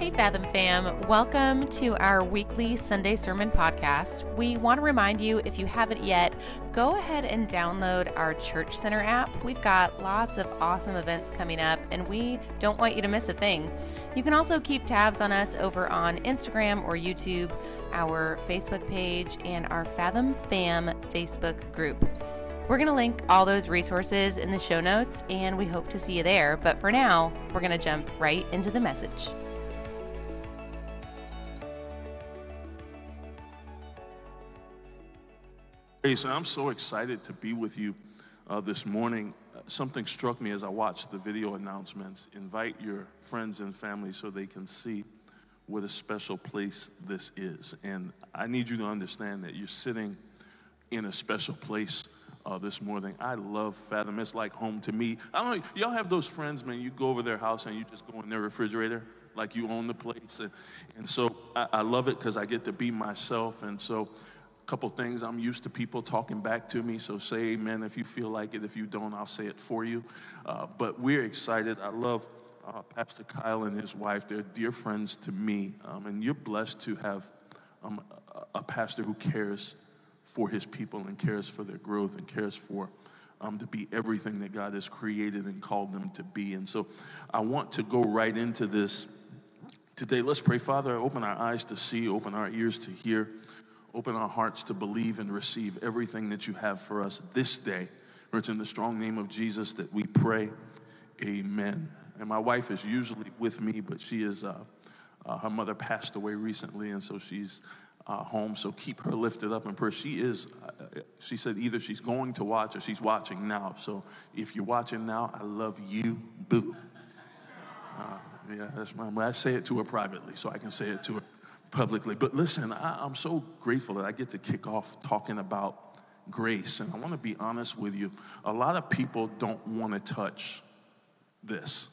Hey, Fathom fam. Welcome to our weekly Sunday Sermon podcast. We want to remind you, if you haven't yet, go ahead and download our Church Center app. We've got lots of awesome events coming up, and we don't want you to miss a thing. You can also keep tabs on us over on Instagram or YouTube, our Facebook page, and our Fathom Fam Facebook group. We're going to link all those resources in the show notes, and we hope to see you there. But for now, we're going to jump right into the message. Grace, I'm so excited to be with you uh, this morning. Something struck me as I watched the video announcements. Invite your friends and family so they can see what a special place this is. And I need you to understand that you're sitting in a special place uh, this morning. I love Fathom. It's like home to me. I don't know, y'all have those friends, man, you go over their house and you just go in their refrigerator like you own the place. And, and so I, I love it because I get to be myself. And so couple things. I'm used to people talking back to me, so say amen if you feel like it. If you don't, I'll say it for you. Uh, but we're excited. I love uh, Pastor Kyle and his wife. They're dear friends to me, um, and you're blessed to have um, a, pastor who cares for his people and cares for their growth and cares for um, to be everything that God has created and called them to be. And so I want to go right into this today. Let's pray, Father. Open our eyes to see, open our ears to hear. Open our hearts to believe and receive everything that you have for us this day. For it's in the strong name of Jesus that we pray. Amen. And my wife is usually with me, but she is, uh, uh, her mother passed away recently, and so she's uh, home. So keep her lifted up in prayer. She is, uh, she said either she's going to watch or she's watching now. So if you're watching now, I love you, boo. Uh, yeah, that's my, I say it to her privately, so I can say it to her publicly. But listen, I, am so grateful that I get to kick off talking about grace. And I want to be honest with you. A lot of people don't want to touch this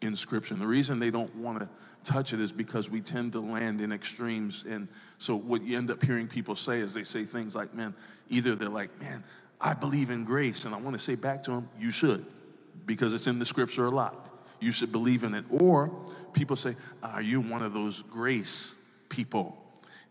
in Scripture. The reason they don't want to touch it is because we tend to land in extremes. And so what you end up hearing people say is they say things like, man, either they're like, man, I believe in grace. And I want to say back to them, you should, because it's in the Scripture a lot. You should believe in it. Or people say, are you one of those grace people.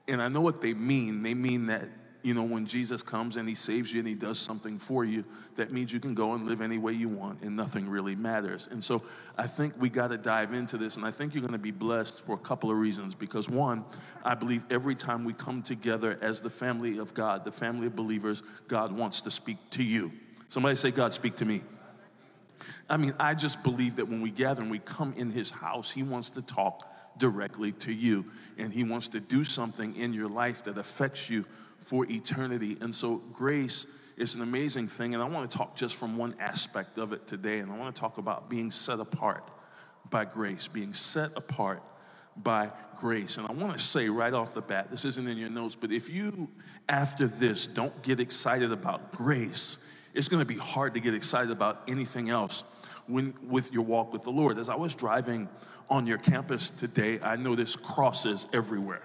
And I know what they mean. They mean that, you know, when Jesus comes and he saves you and he does something for you, that means you can go and live any way you want and nothing really matters. And so I think we got to dive into this. And I think you're going to be blessed for a couple of reasons. Because one, I believe every time we come together as the family of God, the family of believers, God wants to speak to you. Somebody say, God, speak to me. I mean, I just believe that when we gather and we come in his house, he wants to talk directly to you. And He wants to do something in your life that affects you for eternity. And so, grace is an amazing thing. And I want to talk just from one aspect of it today. And I want to talk about being set apart by grace, being set apart by grace. And I want to say right off the bat, this isn't in your notes, but if you, after this, don't get excited about grace, it's going to be hard to get excited about anything else when, with your walk with the Lord. As I was driving on your campus today, I noticed crosses everywhere.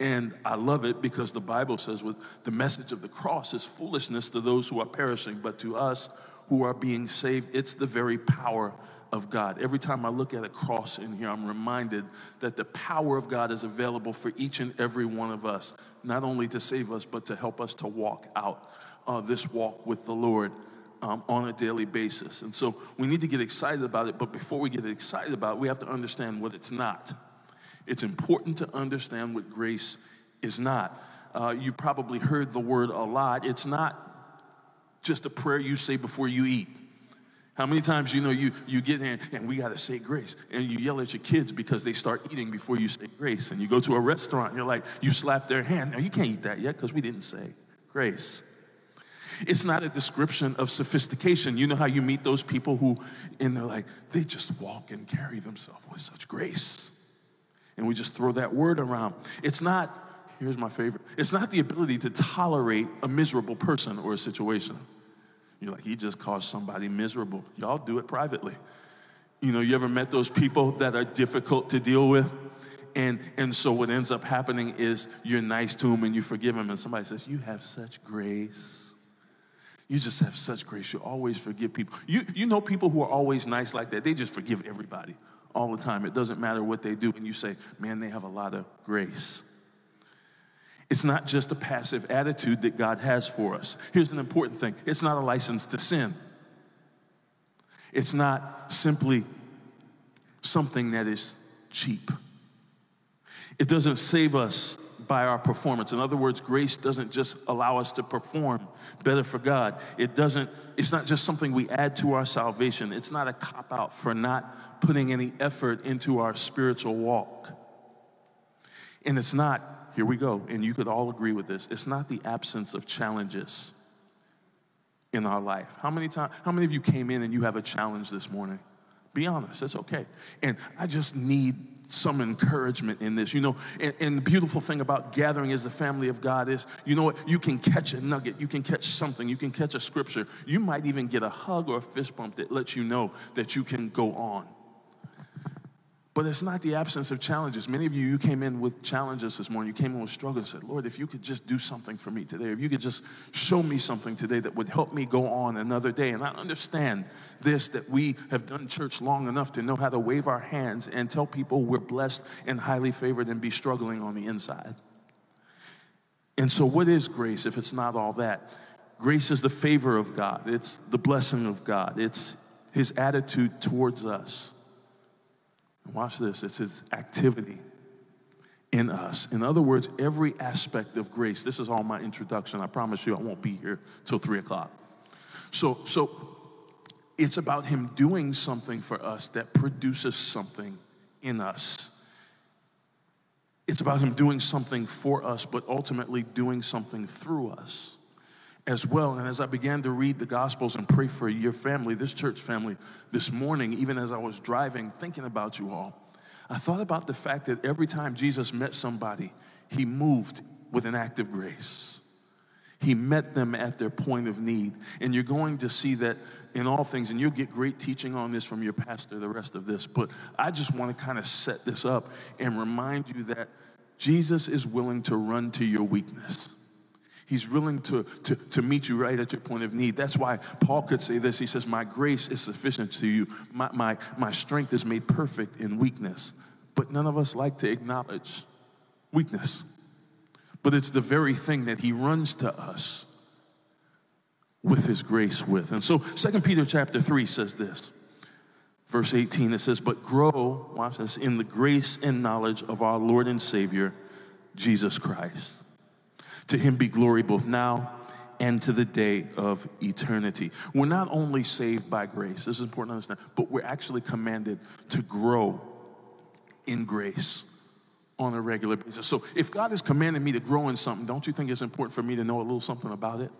And I love it because the Bible says with the message of the cross is foolishness to those who are perishing, but to us who are being saved, it's the very power of God. Every time I look at a cross in here, I'm reminded that the power of God is available for each and every one of us, not only to save us, but to help us to walk out uh, this walk with the Lord um, on a daily basis. And so we need to get excited about it, but before we get excited about it, we have to understand what it's not. It's important to understand what grace is not. Uh, you probably heard the word a lot. It's not just a prayer you say before you eat. How many times you know you you get in and we got to say grace and you yell at your kids because they start eating before you say grace and you go to a restaurant and you're like you slap their hand now you can't eat that yet because we didn't say grace. It's not a description of sophistication. You know how you meet those people who, and they're like, they just walk and carry themselves with such grace. And we just throw that word around. It's not, here's my favorite, it's not the ability to tolerate a miserable person or a situation. You're like, he just caused somebody miserable. Y'all do it privately. You know, you ever met those people that are difficult to deal with? And, and so what ends up happening is you're nice to them and you forgive them, and somebody says, You have such grace. You just have such grace. You always forgive people. You, you know people who are always nice like that. They just forgive everybody all the time. It doesn't matter what they do. And you say, man, they have a lot of grace. It's not just a passive attitude that God has for us. Here's an important thing it's not a license to sin, it's not simply something that is cheap. It doesn't save us by our performance. In other words, grace doesn't just allow us to perform better for God. It doesn't, it's not just something we add to our salvation. It's not a cop out for not putting any effort into our spiritual walk. And it's not, here we go, and you could all agree with this, it's not the absence of challenges in our life. How many times, how many of you came in and you have a challenge this morning? Be honest, it's okay. And I just need some encouragement in this. You know, and, and, the beautiful thing about gathering as the family of God is, you know what? You can catch a nugget, you can catch something, you can catch a scripture. You might even get a hug or a fist bump that lets you know that you can go on. But it's not the absence of challenges. Many of you, you came in with challenges this morning. You came in with struggles and said, Lord, if you could just do something for me today, if you could just show me something today that would help me go on another day. And I understand this that we have done church long enough to know how to wave our hands and tell people we're blessed and highly favored and be struggling on the inside. And so, what is grace if it's not all that? Grace is the favor of God, it's the blessing of God, it's His attitude towards us. Watch this it's his activity in us. In other words, every aspect of grace. This is all my introduction. I promise you I won't be here till three o'clock. So, so it's about him doing something for us that produces something in us. It's about him doing something for us, but ultimately doing something through us as well. And as I began to read the Gospels and pray for your family, this church family, this morning, even as I was driving, thinking about you all, I thought about the fact that every time Jesus met somebody, he moved with an act of grace. He met them at their point of need. And you're going to see that in all things, and you'll get great teaching on this from your pastor, the rest of this. But I just want to kind of set this up and remind you that Jesus is willing to run to your weakness. He's willing to, to, to meet you right at your point of need. That's why Paul could say this. He says, My grace is sufficient to you. My, my, my strength is made perfect in weakness. But none of us like to acknowledge weakness. But it's the very thing that he runs to us with his grace with. And so Second Peter chapter 3 says this. Verse 18, it says, But grow, watch this, in the grace and knowledge of our Lord and Savior, Jesus Christ. To him be glory both now and to the day of eternity. We're not only saved by grace, this is important to understand, but we're actually commanded to grow in grace on a regular basis. So if God has commanded me to grow in something, don't you think it's important for me to know a little something about it?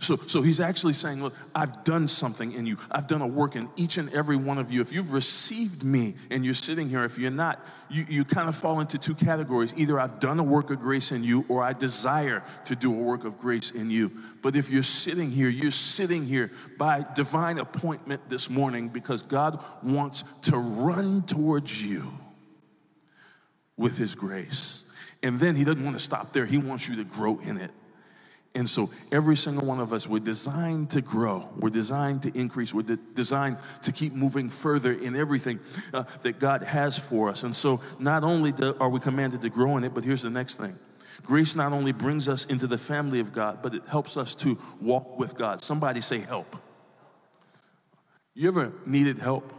So, so he's actually saying, Look, I've done something in you. I've done a work in each and every one of you. If you've received me and you're sitting here, if you're not, you, you kind of fall into two categories. Either I've done a work of grace in you, or I desire to do a work of grace in you. But if you're sitting here, you're sitting here by divine appointment this morning because God wants to run towards you with his grace. And then he doesn't want to stop there, he wants you to grow in it. And so, every single one of us, we're designed to grow. We're designed to increase. We're de- designed to keep moving further in everything uh, that God has for us. And so, not only do, are we commanded to grow in it, but here's the next thing grace not only brings us into the family of God, but it helps us to walk with God. Somebody say, help. You ever needed help?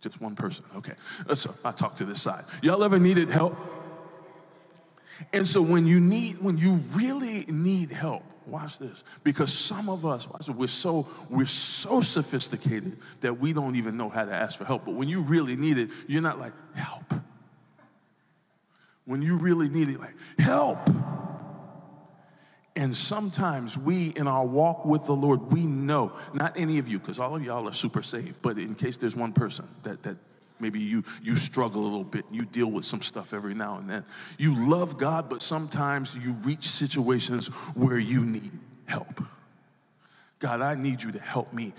Just one person. Okay. So I talk to this side. Y'all ever needed help? And so when you need, when you really need help, watch this. Because some of us, watch we're so we're so sophisticated that we don't even know how to ask for help. But when you really need it, you're not like, help. When you really need it, like, help. And sometimes we, in our walk with the Lord, we know, not any of you, because all of y'all are super saved, but in case there's one person that, that Maybe you, you struggle a little bit. and You deal with some stuff every now and then. You love God, but sometimes you reach situations where you need help. God, I need you to help me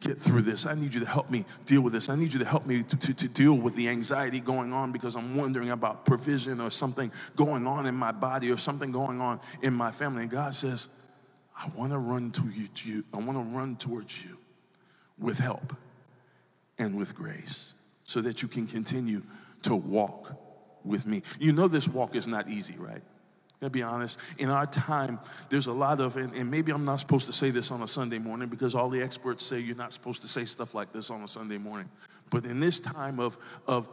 get through this. I need you to help me deal with this. I need you to help me to, to, to, deal with the anxiety going on because I'm wondering about provision or something going on in my body or something going on in my family. And God says, I want to run to you. I want to run towards you with help and with grace. So that you can continue to walk with me. You know, this walk is not easy, right? to be honest. In our time, there's a lot of, and, and, maybe I'm not supposed to say this on a Sunday morning because all the experts say you're not supposed to say stuff like this on a Sunday morning. But in this time of, of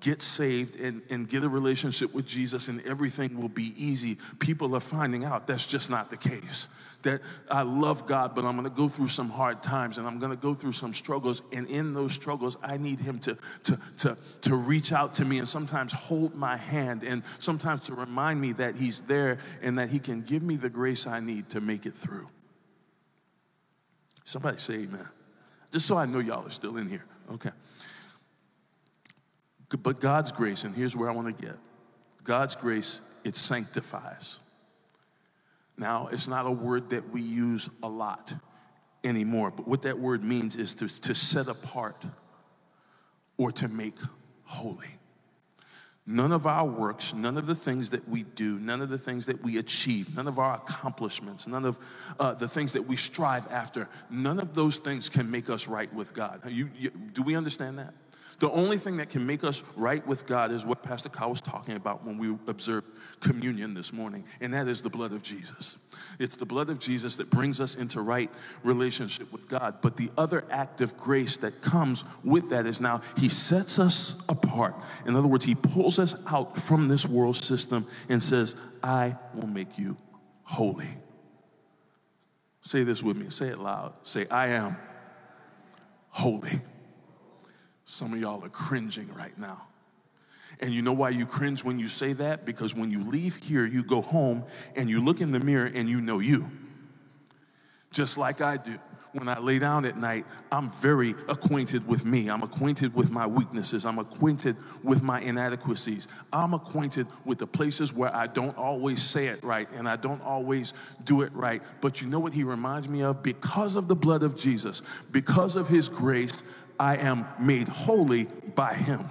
get saved and, and get a relationship with Jesus and everything will be easy, people are finding out that's just not the case. That I love God, but I'm gonna go through some hard times and I'm gonna go through some struggles. And in those struggles, I need Him to, to, to, to reach out to me and sometimes hold my hand and sometimes to remind me that He's there and that He can give me the grace I need to make it through. Somebody say amen. Just so I know y'all are still in here. Okay. But God's grace, and here's where I want to get God's grace, it sanctifies. Now, it's not a word that we use a lot anymore, but what that word means is to, to set apart or to make holy. None of our works, none of the things that we do, none of the things that we achieve, none of our accomplishments, none of uh, the things that we strive after, none of those things can make us right with God. You, you, do we understand that? The only thing that can make us right with God is what Pastor Kyle was talking about when we observed communion this morning, and that is the blood of Jesus. It's the blood of Jesus that brings us into right relationship with God. But the other act of grace that comes with that is now He sets us apart. In other words, He pulls us out from this world system and says, I will make you holy. Say this with me. Say it loud. Say, I am holy. Some of y'all are cringing right now. And you know why you cringe when you say that? Because when you leave here, you go home and you look in the mirror and you know you. Just like I do. When I lay down at night, I'm very acquainted with me. I'm acquainted with my weaknesses. I'm acquainted with my inadequacies. I'm acquainted with the places where I don't always say it right and I don't always do it right. But you know what he reminds me of? Because of the blood of Jesus, because of his grace, I am made holy by Him.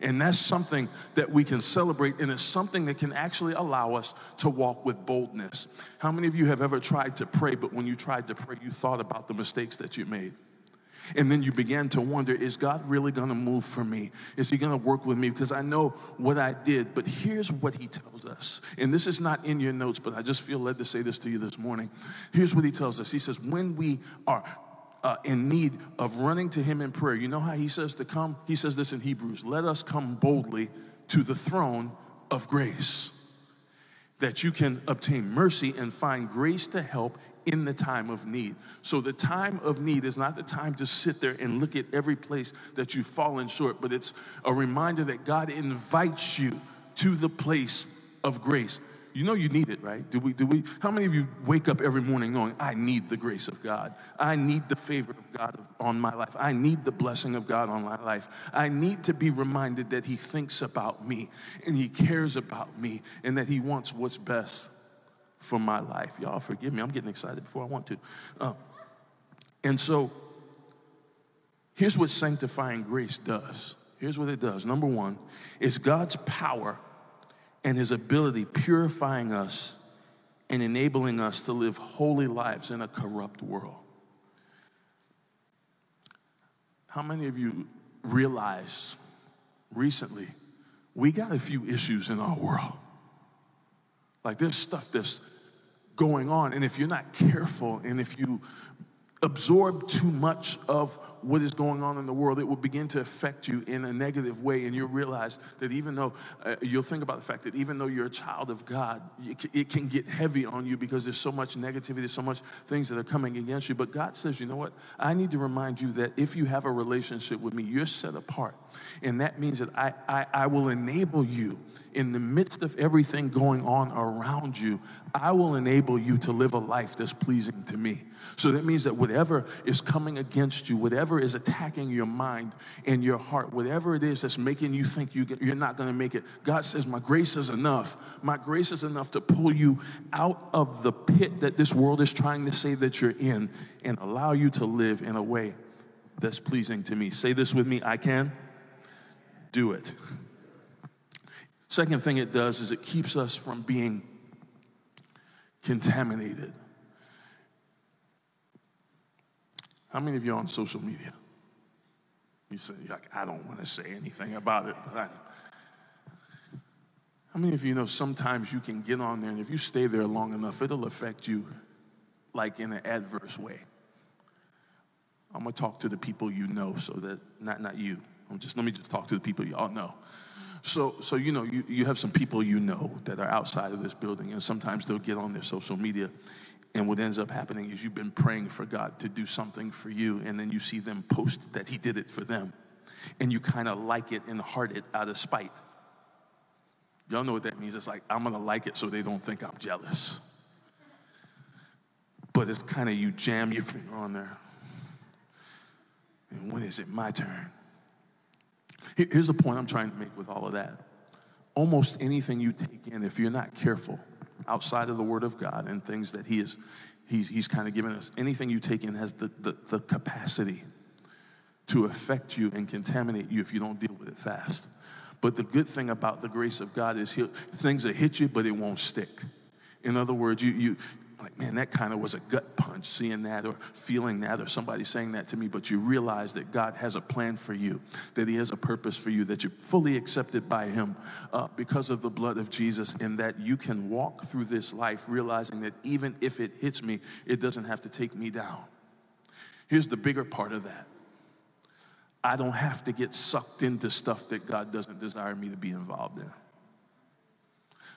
And that's something that we can celebrate, and it's something that can actually allow us to walk with boldness. How many of you have ever tried to pray, but when you tried to pray, you thought about the mistakes that you made? And then you began to wonder, is God really gonna move for me? Is He gonna work with me? Because I know what I did. But here's what He tells us. And this is not in your notes, but I just feel led to say this to you this morning. Here's what He tells us He says, when we are uh, in need of running to him in prayer. You know how he says to come? He says this in Hebrews let us come boldly to the throne of grace, that you can obtain mercy and find grace to help in the time of need. So, the time of need is not the time to sit there and look at every place that you've fallen short, but it's a reminder that God invites you to the place of grace. You know you need it, right? Do we, do we, how many of you wake up every morning knowing, I need the grace of God? I need the favor of God on my life. I need the blessing of God on my life. I need to be reminded that He thinks about me and He cares about me and that He wants what's best for my life. Y'all forgive me, I'm getting excited before I want to. Uh, and so, here's what sanctifying grace does. Here's what it does. Number one, is God's power and his ability purifying us and enabling us to live holy lives in a corrupt world. How many of you realize recently we got a few issues in our world? Like there's stuff that's going on, and if you're not careful and if you absorb too much of what is going on in the world, it will begin to affect you in a negative way. And you'll realize that even though uh, you'll think about the fact that even though you're a child of God, it can get heavy on you because there's so much negativity, there's so much things that are coming against you. But God says, you know what? I need to remind you that if you have a relationship with me, you're set apart. And that means that I, I, I will enable you in the midst of everything going on around you, I will enable you to live a life that's pleasing to me. So that means that whatever is coming against you, whatever is attacking your mind and your heart, whatever it is that's making you think you get, you're not going to make it, God says, My grace is enough. My grace is enough to pull you out of the pit that this world is trying to say that you're in and allow you to live in a way that's pleasing to me. Say this with me I can do it. Second thing it does is it keeps us from being contaminated. How many of you are on social media? You say, like, I don't want to say anything about it, but I. How many of you know sometimes you can get on there and if you stay there long enough, it'll affect you like in an adverse way? I'm gonna talk to the people you know so that, not, not you. I'm just, let me just talk to the people y'all know. So, so you know, you, you have some people you know that are outside of this building, and sometimes they'll get on their social media and what ends up happening is you've been praying for God to do something for you, and then you see them post that He did it for them. And you kind of like it and heart it out of spite. Y'all know what that means. It's like, I'm going to like it so they don't think I'm jealous. But it's kind of you jam your finger on there. And when is it my turn? Here's the point I'm trying to make with all of that. Almost anything you take in, if you're not careful, outside of the Word of God and things that He is, He's, he's kind of given us. Anything you take in has the, the, the capacity to affect you and contaminate you if you don't deal with it fast. But the good thing about the grace of God is things that hit you, but it won't stick. In other words, you, you, like, man, that kind of was a gut punch seeing that or feeling that or somebody saying that to me, but you realize that God has a plan for you, that He has a purpose for you, that you're fully accepted by Him uh, because of the blood of Jesus, and that you can walk through this life realizing that even if it hits me, it doesn't have to take me down. Here's the bigger part of that I don't have to get sucked into stuff that God doesn't desire me to be involved in.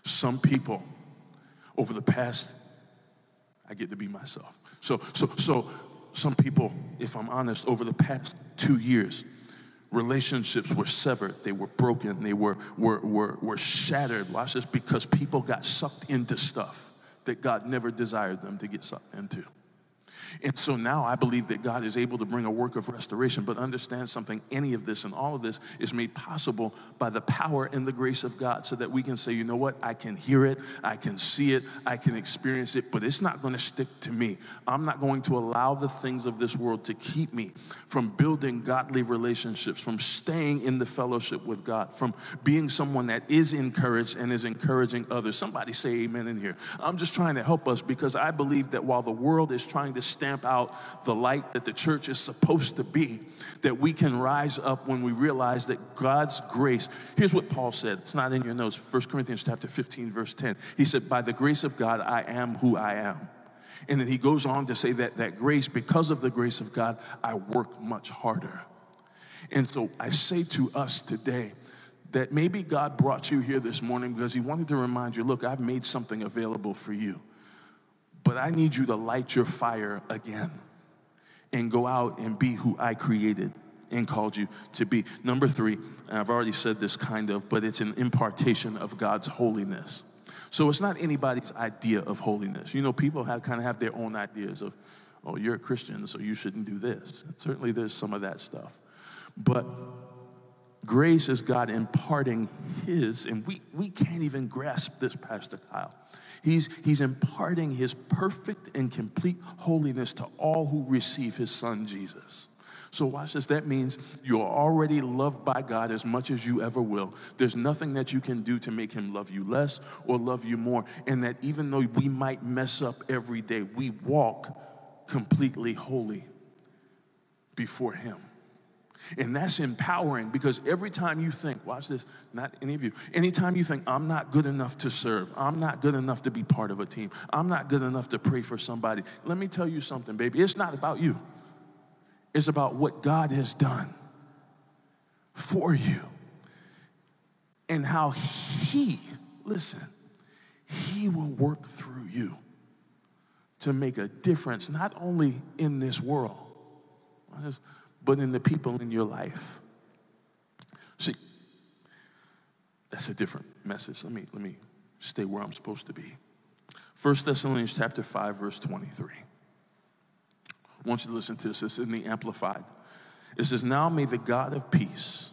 Some people over the past I get to be myself. So, so, so some people, if I'm honest, over the past two years, relationships were severed, they were broken, they were, were, were, were shattered. Watch this, because people got sucked into stuff that God never desired them to get sucked into. And so now I believe that God is able to bring a work of restoration, but understand something any of this and all of this is made possible by the power and the grace of God so that we can say, you know what, I can hear it, I can see it, I can experience it, but it's not going to stick to me. I'm not going to allow the things of this world to keep me from building godly relationships, from staying in the fellowship with God, from being someone that is encouraged and is encouraging others. Somebody say amen in here. I'm just trying to help us because I believe that while the world is trying to stamp out the light that the church is supposed to be, that we can rise up when we realize that God's grace. Here's what Paul said. It's not in your notes. 1 Corinthians chapter 15, verse 10. He said, By the grace of God, I am who I am. And then he goes on to say that that grace, because of the grace of God, I work much harder. And so I say to us today, that maybe God brought you here this morning because He wanted to remind you look, I've made something available for you. But I need you to light your fire again and go out and be who I created and called you to be. Number three, I've already said this kind of, but it's an impartation of God's holiness. So it's not anybody's idea of holiness. You know, people have kind of have their own ideas of, oh, you're a Christian, so you shouldn't do this. Certainly there's some of that stuff. But grace is God imparting His, and we, we can't even grasp this, Pastor Kyle. He's, he's imparting his perfect and complete holiness to all who receive his son Jesus. So, watch this. That means you're already loved by God as much as you ever will. There's nothing that you can do to make Him love you less or love you more. And that even though we might mess up every day, we walk completely holy before Him. And that's empowering because every time you think, watch this, not any of you, anytime you think, I'm not good enough to serve, I'm not good enough to be part of a team, I'm not good enough to pray for somebody, let me tell you something, baby. It's not about you, it's about what God has done for you and how He, listen, He will work through you to make a difference, not only in this world but in the people in your life. See, that's a different message. Let me, let me stay where I'm supposed to be. 1 Thessalonians chapter 5, verse 23. I want you to listen to this. Is in the Amplified. It says, Now may the God of peace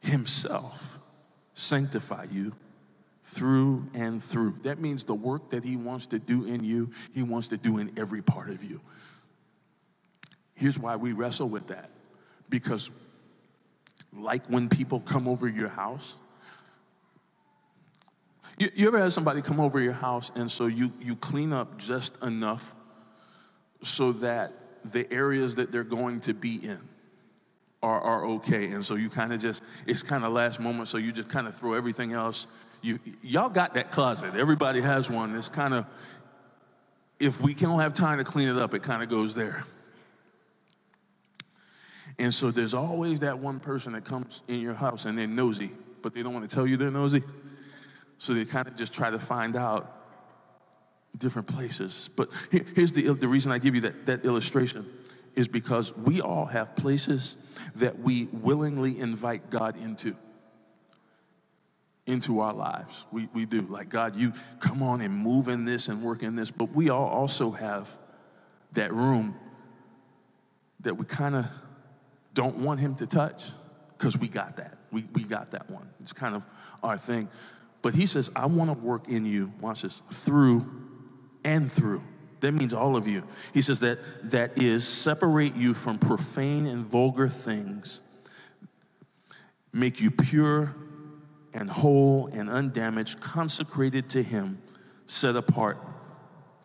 himself sanctify you through and through. That means the work that he wants to do in you, he wants to do in every part of you. Here's why we wrestle with that. Because, like when people come over your house, you, you ever had somebody come over your house and so you, you clean up just enough so that the areas that they're going to be in are, are okay. And so you kind of just, it's kind of last moment, so you just kind of throw everything else. You, y'all got that closet. Everybody has one. It's kind of, if we don't have time to clean it up, it kind of goes there. And so there's always that one person that comes in your house and they're nosy, but they don't want to tell you they're nosy. So they kind of just try to find out different places. But here, here's the, the reason I give you that, that illustration is because we all have places that we willingly invite God into. Into our lives. We, we do. Like, God, you come on and move in this and work in this. But we all also have that room that we kind of don't want Him to touch because we got that. We, we got that one. It's kind of our thing. But He says, I want to work in you, watch this, through and through that means all of you. He says that that is separate you from profane and vulgar things, make you pure and whole and undamaged, consecrated to Him, set apart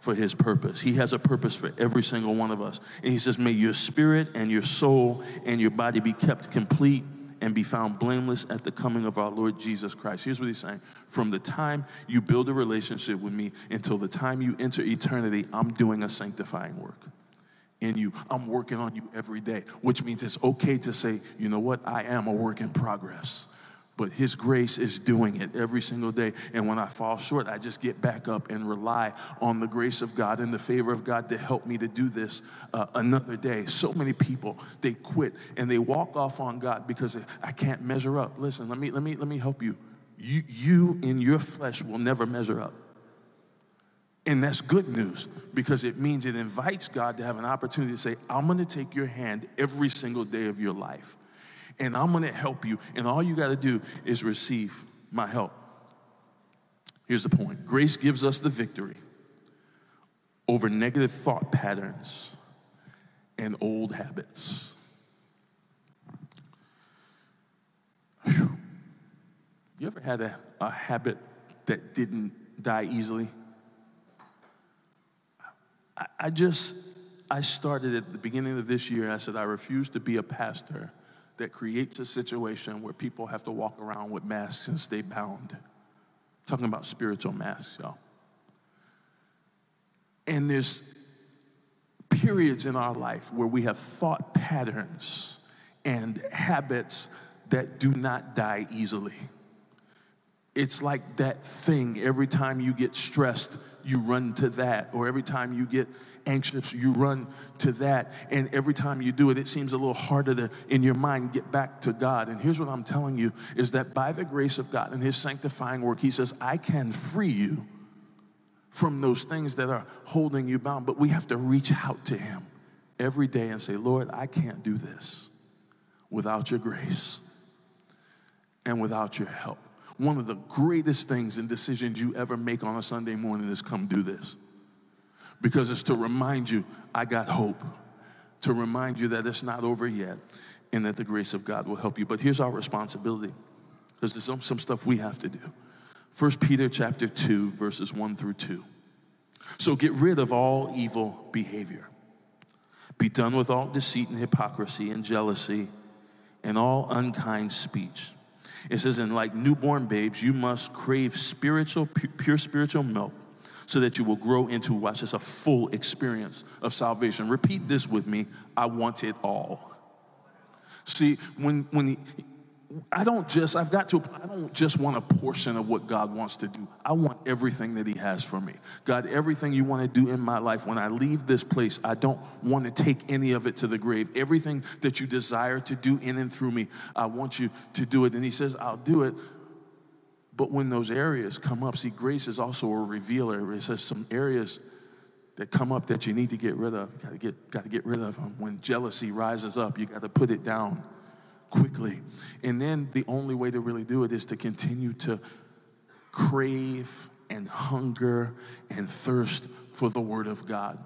for His purpose. He has a purpose for every single one of us. And He says, May your spirit and your soul and your body be kept complete and be found blameless at the coming of our Lord Jesus Christ. Here's what he's saying From the time you build a relationship with me until the time you enter eternity, I'm doing a sanctifying work in you. I'm working on you every day, which means it's okay to say, you know what? I am a work in progress but His grace is doing it every single day. And when I fall short, I just get back up and rely on the grace of God and the favor of God to help me to do this uh, another day. So many people they quit and they walk off on God because I can't measure up. Listen, let me let me let me help you. You you in your flesh will never measure up. And that's good news because it means it invites God to have an opportunity to say, I'm going to take your hand every single day of your life and I'm going to help you. And all you got to do is receive my help. Here's the point grace gives us the victory over negative thought patterns and old habits. You ever had a, a habit that didn't die easily? I, I just, I started at the beginning of this year, I said, I refuse to be a pastor that creates a situation where people have to walk around with masks and stay bound. talking about spiritual masks, y'all. And there's periods in our life where we have thought patterns and habits that do not die easily. It's like that thing every time you get stressed, you run to that, or every time you get anxious, you run to that. And every time you do it, it seems a little harder to, in your mind, get back to God. And here's what I'm telling you is that by the grace of God and His sanctifying work, He says, I can free you from those things that are holding you bound. But we have to reach out to Him every day and say, Lord, I can't do this without your grace and without your help. One of the greatest things and decisions you ever make on a Sunday morning is come do this because it's to remind you, I got hope, to remind you that it's not over yet and that the grace of God will help you. But here's our responsibility because there's some, some stuff we have to do. 1 Peter chapter 2, verses 1 through 2. So get rid of all evil behavior. Be done with all deceit and hypocrisy and jealousy and all unkind speech. It says, and like newborn babes, you must crave spiritual, pure spiritual milk so that you will grow into, watch this, a full experience of salvation. Repeat this with me I want it all. See, when, when he, I don't just, I've got to, I don't just want a portion of what God wants to do. I want everything that He has for me. God, everything you want to do in my life, when I leave this place, I don't want to take any of it to the grave. Everything that you desire to do in and through me, I want you to do it. And He says, I'll do it but when those areas come up, see, grace is also a revealer. It says some areas that come up that you need to get rid of. You got to get, got to get rid of them. When jealousy rises up, you got to put it down quickly. And then the only way to really do it is to continue to crave and hunger and thirst for the Word of God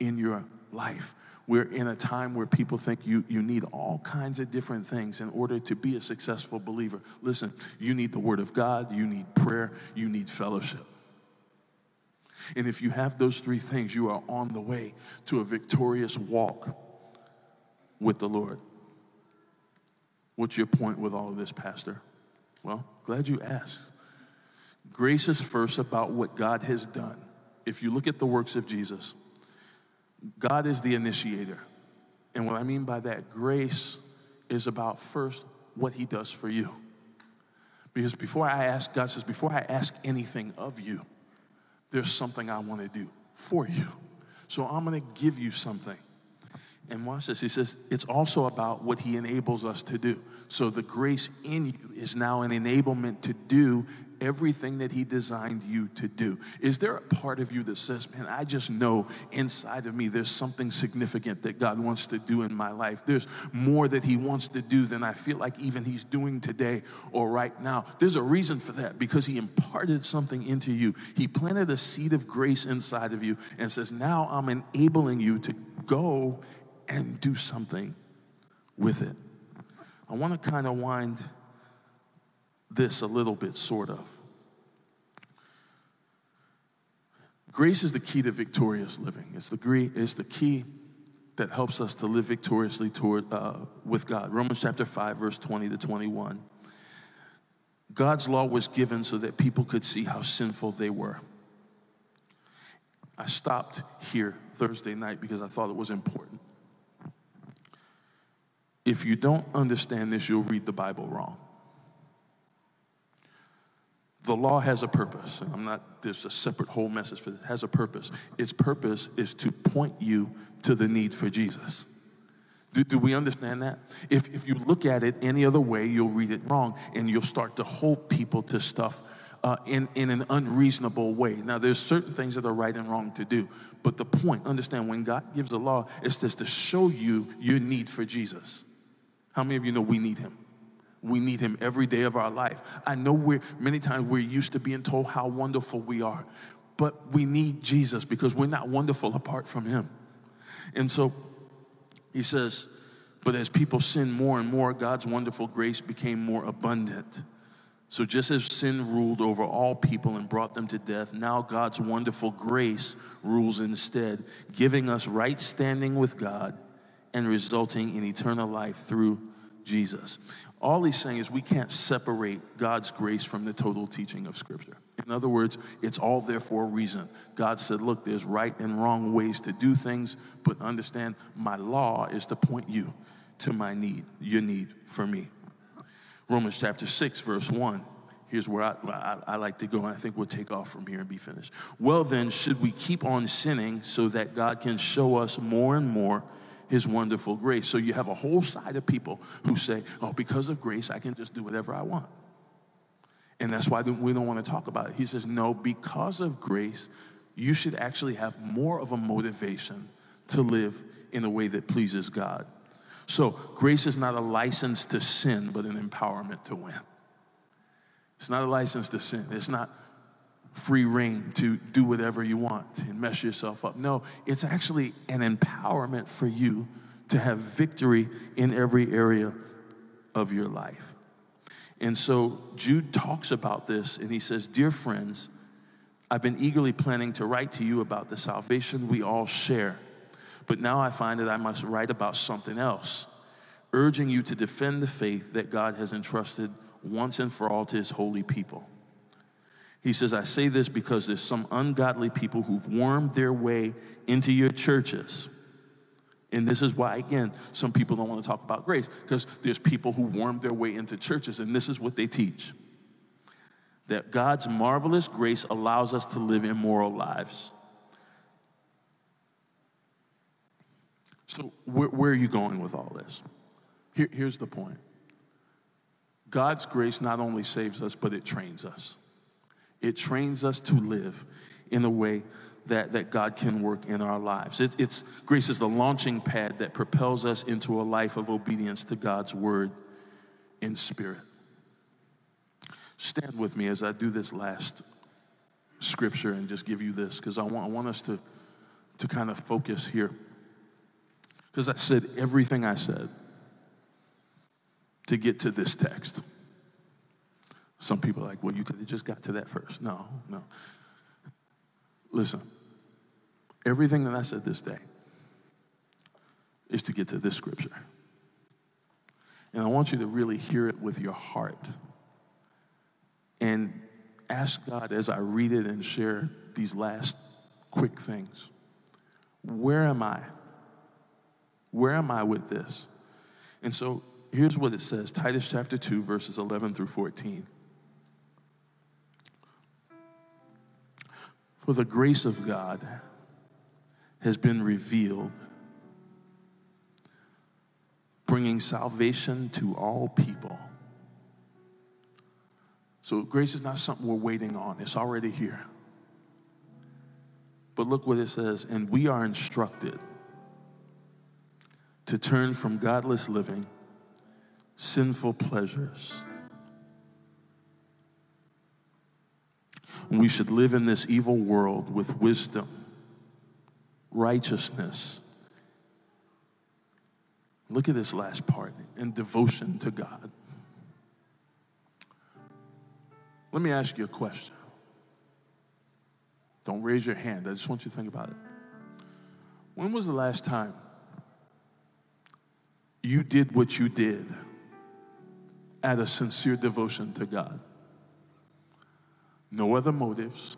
in your life. We're in a time where people think you, you need all kinds of different things in order to be a successful believer. Listen, you need the Word of God, you need prayer, you need fellowship. And if you have those three things, you are on the way to a victorious walk with the Lord. What's your point with all of this, Pastor? Well, glad you asked. Grace is first about what God has done. If you look at the works of Jesus, God is the initiator. And what I mean by that, grace is about first what he does for you. Because before I ask, God says, before I ask anything of you, there's something I want to do for you. So I'm going to give you something. And watch this. He says, it's also about what he enables us to do. So the grace in you is now an enablement to do everything that he designed you to do. Is there a part of you that says, man, I just know inside of me there's something significant that God wants to do in my life? There's more that he wants to do than I feel like even he's doing today or right now. There's a reason for that because he imparted something into you. He planted a seed of grace inside of you and says, now I'm enabling you to go and do something with it. I want to kind of wind this a little bit, sort of. Grace is the key to victorious living. It's the, it's the key that helps us to live victoriously toward, uh, with God. Romans chapter 5, verse 20 to 21. God's law was given so that people could see how sinful they were. I stopped here Thursday night because I thought it was important. If you don't understand this, you'll read the Bible wrong. The law has a purpose, I'm not, there's a separate whole message for this, it has a purpose. Its purpose is to point you to the need for Jesus. Do, do, we understand that? If, if you look at it any other way, you'll read it wrong and you'll start to hold people to stuff uh, in, in an unreasonable way. Now, there's certain things that are right and wrong to do, but the point, understand, when God gives the law, it's just to show you your need for Jesus. How many of you know we need him? We need him every day of our life. I know we're many times we're used to being told how wonderful we are, but we need Jesus because we're not wonderful apart from him. And so he says, but as people sin more and more, God's wonderful grace became more abundant. So just as sin ruled over all people and brought them to death, now God's wonderful grace rules instead, giving us right standing with God and resulting in eternal life through Jesus. All he's saying is we can't separate God's grace from the total teaching of Scripture. In other words, it's all there for a reason. God said, Look, there's right and wrong ways to do things, but understand my law is to point you to my need, your need for me. Romans chapter 6, verse 1. Here's where I, I, I, like to go, and I think we'll take off from here and be finished. Well, then, should we keep on sinning so that God can show us more and more his wonderful grace. So you have a whole side of people who say, oh, because of grace, I can just do whatever I want. And that's why we don't want to talk about it. He says, no, because of grace, you should actually have more of a motivation to live in a way that pleases God. So grace is not a license to sin, but an empowerment to win. It's not a license to sin. It's not free rein to do whatever you want and mess yourself up. No, it's actually an empowerment for you to have victory in every area of your life. And so Jude talks about this and he says, Dear friends, I've been eagerly planning to write to you about the salvation we all share. But now I find that I must write about something else, urging you to defend the faith that God has entrusted once and for all to his holy people. He says, I say this because there's some ungodly people who've wormed their way into your churches. And this is why, again, some people don't want to talk about grace because there's people who worm their way into churches, and this is what they teach that God's marvelous grace allows us to live immoral lives. So, where, where, are you going with all this? Here, here's the point God's grace not only saves us, but it trains us. It trains us to live in a way that, that God can work in our lives. It, it's grace is the launching pad that propels us into a life of obedience to God's word in spirit. Stand with me as I do this last scripture and just give you this because I want, I want us to, to kind of focus here. Because I said everything I said to get to this text. Some people are like, well, you could have just got to that first. No, no. Listen, everything that I said this day is to get to this scripture. And I want you to really hear it with your heart. And ask God as I read it and share these last quick things where am I? Where am I with this? And so here's what it says Titus chapter 2, verses 11 through 14. For the grace of God has been revealed, bringing salvation to all people. So, grace is not something we're waiting on, it's already here. But look what it says, and we are instructed to turn from godless living, sinful pleasures. We should live in this evil world with wisdom, righteousness. Look at this last part and devotion to God. Let me ask you a question. Don't raise your hand. I just want you to think about it. When was the last time you did what you did out of sincere devotion to God? No other motives,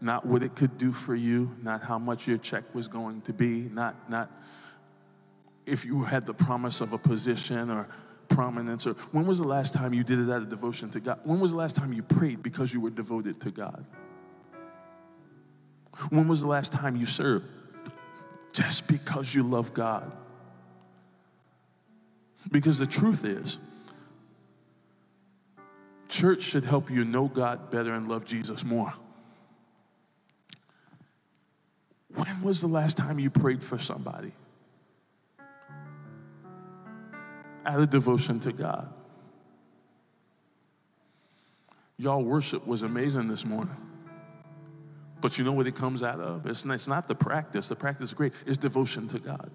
not what it could do for you, not how much your check was going to be, not, not if you had the promise of a position or prominence or when was the last time you did it out of devotion to God? When was the last time you prayed because you were devoted to God? When was the last time you served just because you love God? Because the truth is, church should help you know God better and love Jesus more. When was the last time you prayed for somebody? out of devotion to God. Y'all worship was amazing this morning. But you know what it comes out of? It's not, it's not the practice. The practice is great. It's devotion to God.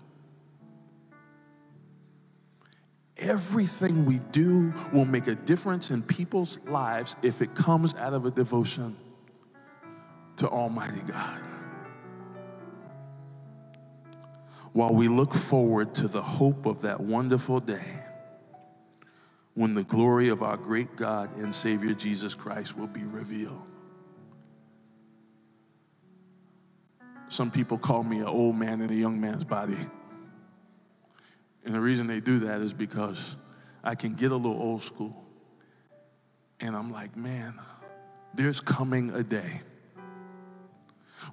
Everything we do will make a difference in people's lives if it comes out of a devotion to Almighty God. while we look forward to the hope of that wonderful day when the glory of our great God and Savior Jesus Christ will be revealed. Some people call me an old man in a young man's body. And the reason they do that is because I can get a little old school. And I'm like, man, there's coming a day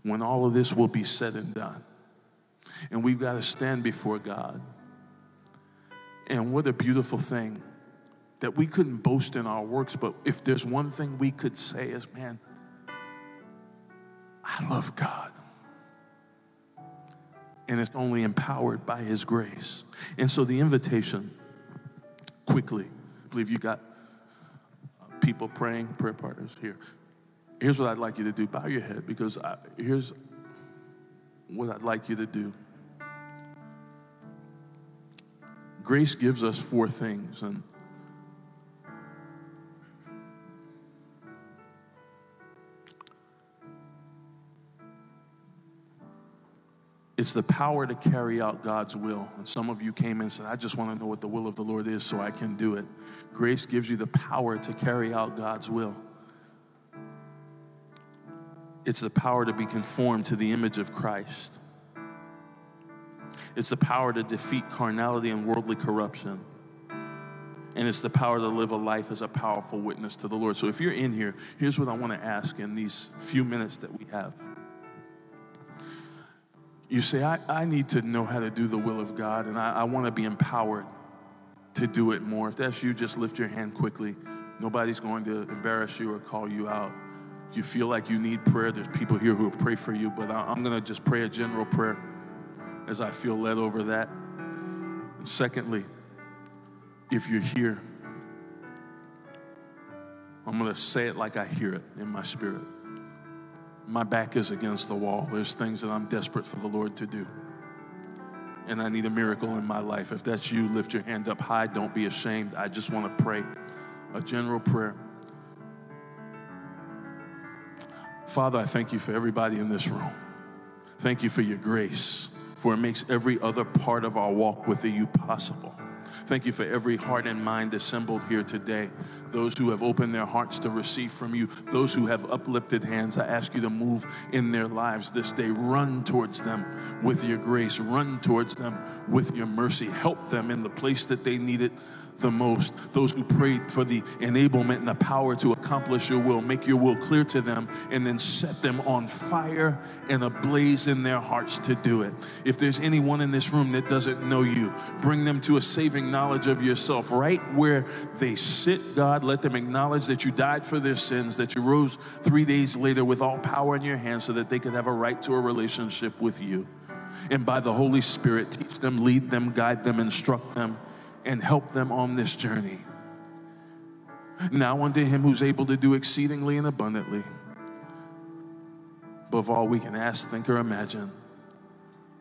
when all of this will be said and done and we've got to stand before God. And what a beautiful thing that we couldn't boast in our works, but if there's one thing we could say is, man, I love God. And it's only empowered by His grace. And so the invitation, quickly, I believe you got uh, people praying, prayer partners here. Here's what I'd like you to do bow your head because I, here's what I'd like you to do. Grace gives us four things, and It's the power to carry out God's will. And some of you came in and said, I just want to know what the will of the Lord is so I can do it. Grace gives you the power to carry out God's will. It's the power to be conformed to the image of Christ. It's the power to defeat carnality and worldly corruption. And it's the power to live a life as a powerful witness to the Lord. So if you're in here, here's what I want to ask in these few minutes that we have. You say, I, I need to know how to do the will of God, and I, I want to be empowered to do it more. If that's you, just lift your hand quickly. Nobody's going to embarrass you or call you out. You feel like you need prayer, there's people here who will pray for you, but I'm going to just pray a general prayer as I feel led over that. And secondly, if you're here, I'm going to say it like I hear it in my spirit. My back is against the wall. There's things that I'm desperate for the Lord to do. And I need a miracle in my life. If that's you, lift your hand up high. Don't be ashamed. I just want to pray a general prayer. Father, I thank you for everybody in this room. Thank you for your grace for it makes every other part of our walk with you possible. Thank you for every heart and mind assembled here today. Those who have opened their hearts to receive from you, those who have uplifted hands, I ask you to move in their lives this day. Run towards them with your grace, run towards them with your mercy. Help them in the place that they need it the most. Those who prayed for the enablement and the power to accomplish your will, make your will clear to them, and then set them on fire and ablaze in their hearts to do it. If there's anyone in this room that doesn't know you, bring them to a saving knowledge of yourself right where they sit, God. Let them acknowledge that you died for their sins, that you rose three days later with all power in your hands so that they could have a right to a relationship with you. And by the Holy Spirit, teach them, lead them, guide them, instruct them and help them on this journey. Now unto him who's able to do exceedingly and abundantly above all we can ask, think, or imagine,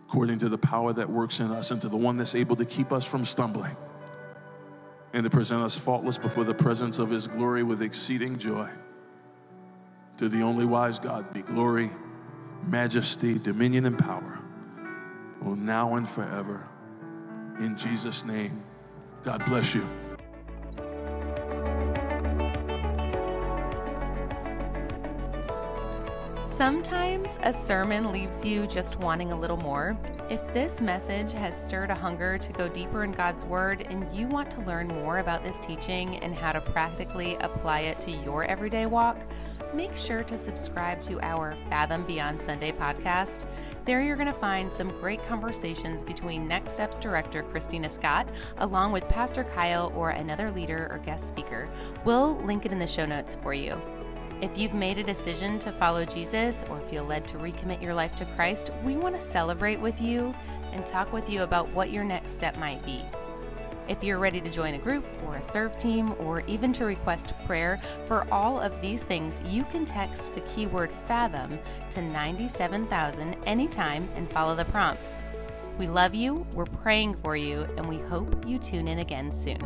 according to the power that works in us, and to the one that's able to keep us from stumbling and to present us faultless before the presence of his glory with exceeding joy. To the only wise God be glory, majesty, dominion, and power, oh, now and forever. In Jesus' name. God bless you. Sometimes a sermon leaves you just wanting a little more. If this message has stirred a hunger to go deeper in God's Word and you want to learn more about this teaching and how to practically apply it to your everyday walk, make sure to subscribe to our Fathom Beyond Sunday podcast. There, you're going to find some great conversations between Next Steps director Christina Scott, along with Pastor Kyle or another leader or guest speaker. We'll link it in the show notes for you. If you've made a decision to follow Jesus or feel led to recommit your life to Christ, we want to celebrate with you and talk with you about what your next step might be. If you're ready to join a group or a serve team or even to request prayer for all of these things, you can text the keyword Fathom to 97000 anytime and follow the prompts. We love you, we're praying for you, and we hope you tune in again soon.